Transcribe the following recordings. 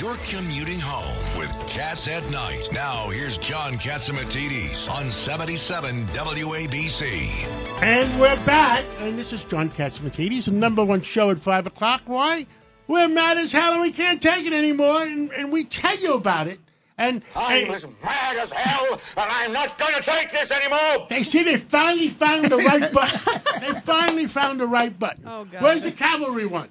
You're commuting home with Cats at Night. Now, here's John Catsimatidis on 77 WABC. And we're back, and this is John Catsimatidis, the number one show at 5 o'clock. Why? We're mad as hell and we can't take it anymore, and, and we tell you about it. And, I'm and as mad as hell, and I'm not going to take this anymore. they see they finally found the right button. they finally found the right button. Oh, God. Where's the cavalry one?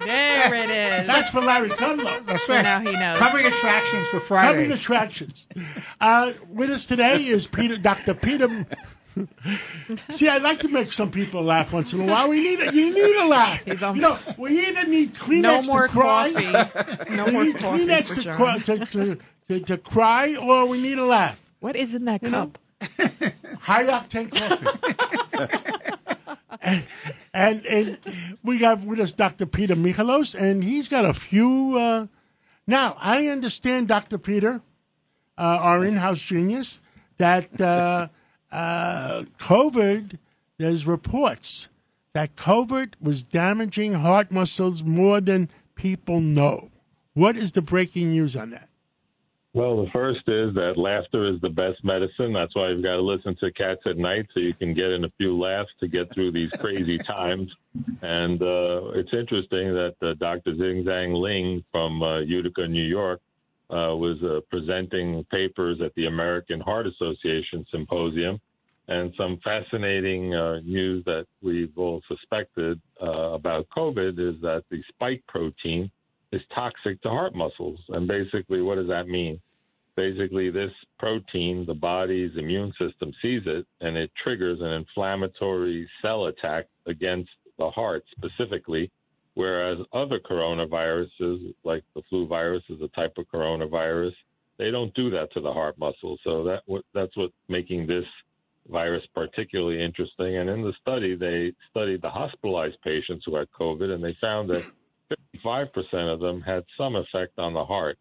There it is. That's for Larry Kudlow. That's so right. now he knows. Covering attractions for Friday. Coming attractions. Uh, with us today is Peter, Dr. Peter. See, I like to make some people laugh once in a while. We need a, you need a laugh. He's on- you know, we either need Kleenex no more to cry. coffee. No We more need coffee Kleenex for to, cry, to, to, to, to cry, or we need a laugh. What is in that You know? cup? High octane coffee. and, and and we got with us Dr. Peter Michalos, and he's got a few. Uh, now I understand, Dr. Peter, uh, our in-house genius, that uh, uh, COVID. There's reports that COVID was damaging heart muscles more than people know. What is the breaking news on that? Well, the first is that laughter is the best medicine. That's why you've got to listen to Cats at Night so you can get in a few laughs to get through these crazy times. And uh, it's interesting that uh, Dr. Zing Zhang Ling from uh, Utica, New York, uh, was uh, presenting papers at the American Heart Association symposium. And some fascinating uh, news that we've all suspected uh, about COVID is that the spike protein is toxic to heart muscles. And basically, what does that mean? Basically, this protein, the body's immune system sees it and it triggers an inflammatory cell attack against the heart specifically. Whereas other coronaviruses, like the flu virus, is a type of coronavirus, they don't do that to the heart muscle. So that that's what's making this virus particularly interesting. And in the study, they studied the hospitalized patients who had COVID, and they found that 55% of them had some effect on the heart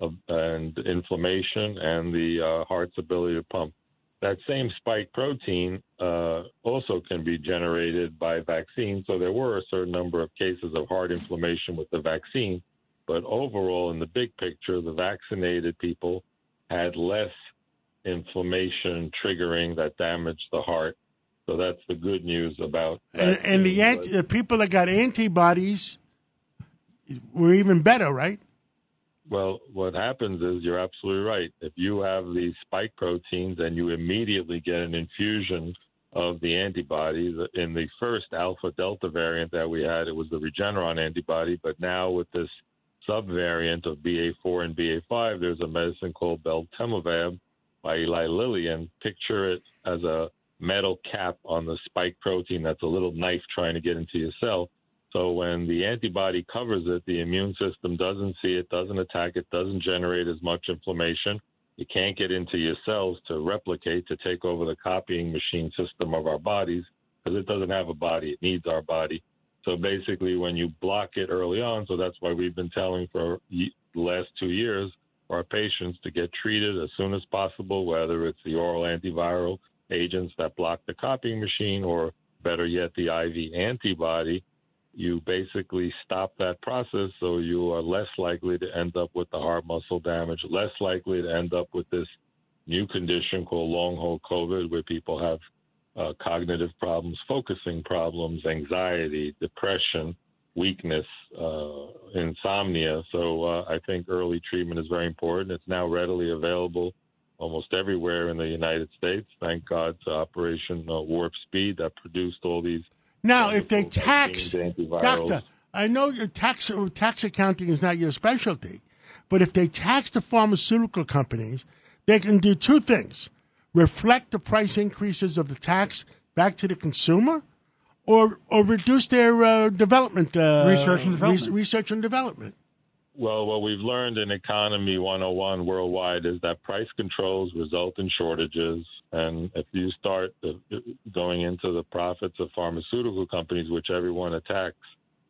of, and inflammation and the uh, heart's ability to pump. That same spike protein uh, also can be generated by vaccine. So there were a certain number of cases of heart inflammation with the vaccine. But overall, in the big picture, the vaccinated people had less inflammation triggering that damaged the heart. So that's the good news about. And, and the, anti, the people that got antibodies were even better, right? Well, what happens is you're absolutely right. If you have these spike proteins and you immediately get an infusion of the antibodies, in the first alpha delta variant that we had, it was the Regeneron antibody, but now with this subvariant of BA4 and BA5, there's a medicine called bebtelovimab by Eli Lilly, and picture it as a metal cap on the spike protein that's a little knife trying to get into your cell. So when the antibody covers it, the immune system doesn't see it, doesn't attack it, doesn't generate as much inflammation. It can't get into your cells to replicate, to take over the copying machine system of our bodies, because it doesn't have a body. It needs our body. So basically, when you block it early on, so that's why we've been telling for the last two years our patients to get treated as soon as possible, whether it's the oral antiviral agents that block the copying machine or better yet, the IV antibody you basically stop that process so you are less likely to end up with the heart muscle damage, less likely to end up with this new condition called long haul COVID, where people have uh, cognitive problems, focusing problems, anxiety, depression, weakness, uh, insomnia. So uh, I think early treatment is very important. It's now readily available almost everywhere in the United States. Thank God to Operation uh, Warp Speed that produced all these Now, if they tax, doctor, I know your tax tax accounting is not your specialty, but if they tax the pharmaceutical companies, they can do two things: reflect the price increases of the tax back to the consumer, or or reduce their uh, development uh, Research and development. res- research and development. Well, what we've learned in Economy 101 worldwide is that price controls result in shortages. And if you start going into the profits of pharmaceutical companies, which everyone attacks,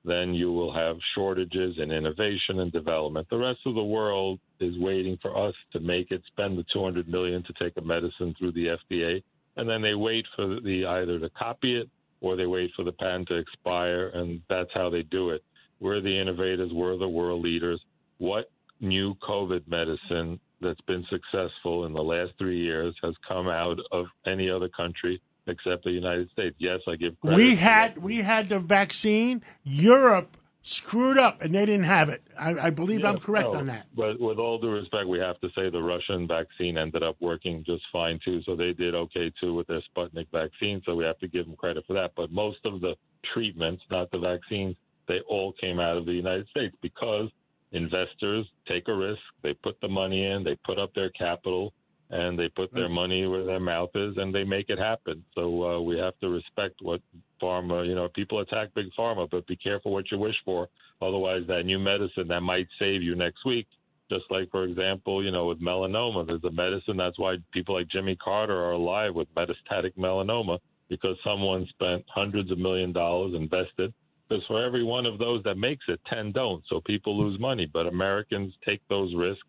then you will have shortages in innovation and development. The rest of the world is waiting for us to make it spend the 200 million to take a medicine through the FDA, and then they wait for the either to copy it or they wait for the patent to expire, and that's how they do it. We're the innovators, we're the world leaders. What new COVID medicine that's been successful in the last three years has come out of any other country except the United States? Yes, I give credit. We had we had the vaccine. Europe screwed up and they didn't have it. I, I believe I'm correct no, on that. But with all due respect, we have to say the Russian vaccine ended up working just fine too. So they did okay too with their Sputnik vaccine. So we have to give them credit for that. But most of the treatments, not the vaccines, they all came out of the United States because investors take a risk. They put the money in, they put up their capital, and they put their money where their mouth is, and they make it happen. So uh, we have to respect what pharma. You know, people attack big pharma, but be careful what you wish for. Otherwise, that new medicine that might save you next week. Just like, for example, you know, with melanoma, there's a medicine. That's why people like Jimmy Carter are alive with metastatic melanoma because someone spent hundreds of million dollars invested. Because for every one of those that makes it, 10 don't. So people lose money. But Americans take those risks.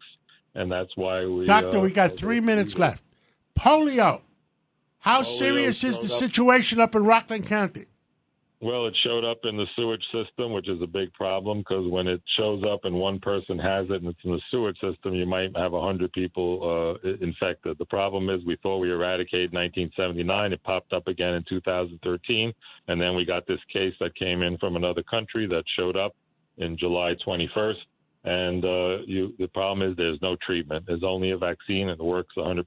And that's why we. Doctor, uh, we got three minutes left. Polio. How serious is the up- situation up in Rockland County? Well, it showed up in the sewage system, which is a big problem because when it shows up and one person has it and it's in the sewage system, you might have 100 people uh, infected. The problem is we thought we eradicated 1979. It popped up again in 2013. And then we got this case that came in from another country that showed up in July 21st. And uh, you, the problem is there's no treatment. There's only a vaccine and it works 100%.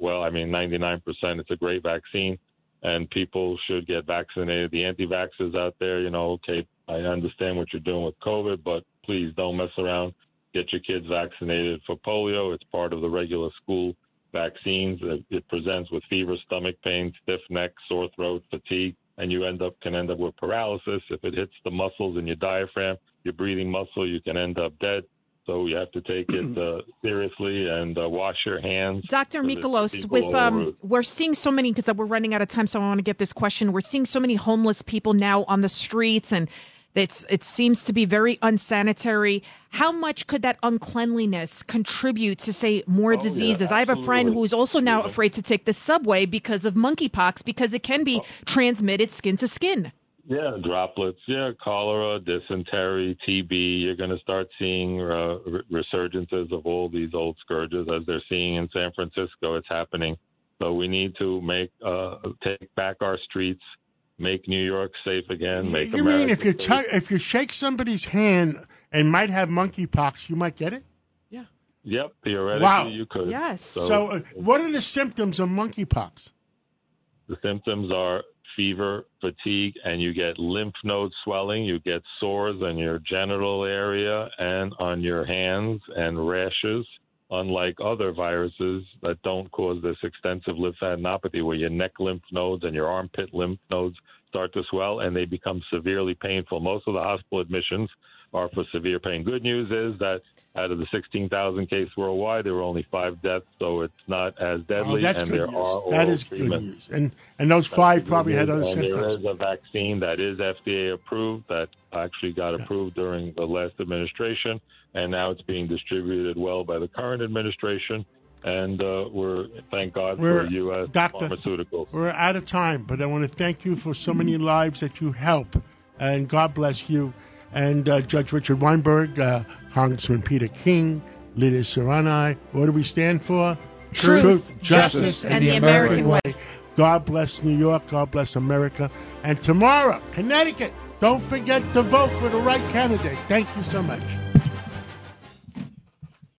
Well, I mean, 99%. It's a great vaccine and people should get vaccinated. The anti-vaxxers out there, you know, okay, I understand what you're doing with COVID, but please don't mess around. Get your kids vaccinated for polio. It's part of the regular school vaccines. It presents with fever, stomach pain, stiff neck, sore throat, fatigue, and you end up can end up with paralysis. If it hits the muscles in your diaphragm, your breathing muscle, you can end up dead. So you have to take it uh, seriously and uh, wash your hands. Dr. Michalos, with um, we're seeing so many because we're running out of time, so I want to get this question. We're seeing so many homeless people now on the streets, and it's it seems to be very unsanitary. How much could that uncleanliness contribute to say more Oh, yeah, diseases? I have a friend who's also now Yeah. afraid to take the subway because of monkeypox because it can Oh. be transmitted skin to skin. Yeah, droplets. Yeah, cholera, dysentery, TB. You're going to start seeing uh, resurgences of all these old scourges as they're seeing in San Francisco. It's happening. So we need to make uh, take back our streets, make New York safe again. Make you mean America if you safe. if you shake somebody's hand and might have monkeypox, you might get it? Yeah. Yep, theoretically Wow. you could. Yes. So, So, uh, what are the symptoms of monkeypox? the symptoms are fever, fatigue, and you get lymph node swelling. You get sores on your genital area and on your hands and rashes. Unlike other viruses that don't cause this extensive lymphadenopathy, where your neck lymph nodes and your armpit lymph nodes start to swell and they become severely painful. Most of the hospital admissions are for severe pain. Good news is that out of the 16,000 cases worldwide, there were only five deaths, so it's not as deadly. Oh, that's and good there news. are That good treatments. news. And and those five Good probably had other and symptoms. There is a vaccine that is FDA approved that actually got approved during the last administration, and now it's being distributed well by the current administration. And uh, we're thank God We're- for U.S. Doctor- pharmaceuticals. We're out of time, but I want to thank you for so many lives that you help, and God bless you. And uh, Judge Richard Weinberg, uh, Congressman Peter King, Lydia Serrani. What do we stand for? Truth, justice, justice, and, and the the American, American way. God bless New York. God bless America. And tomorrow, Connecticut. Don't forget to vote for the right candidate. Thank you so much.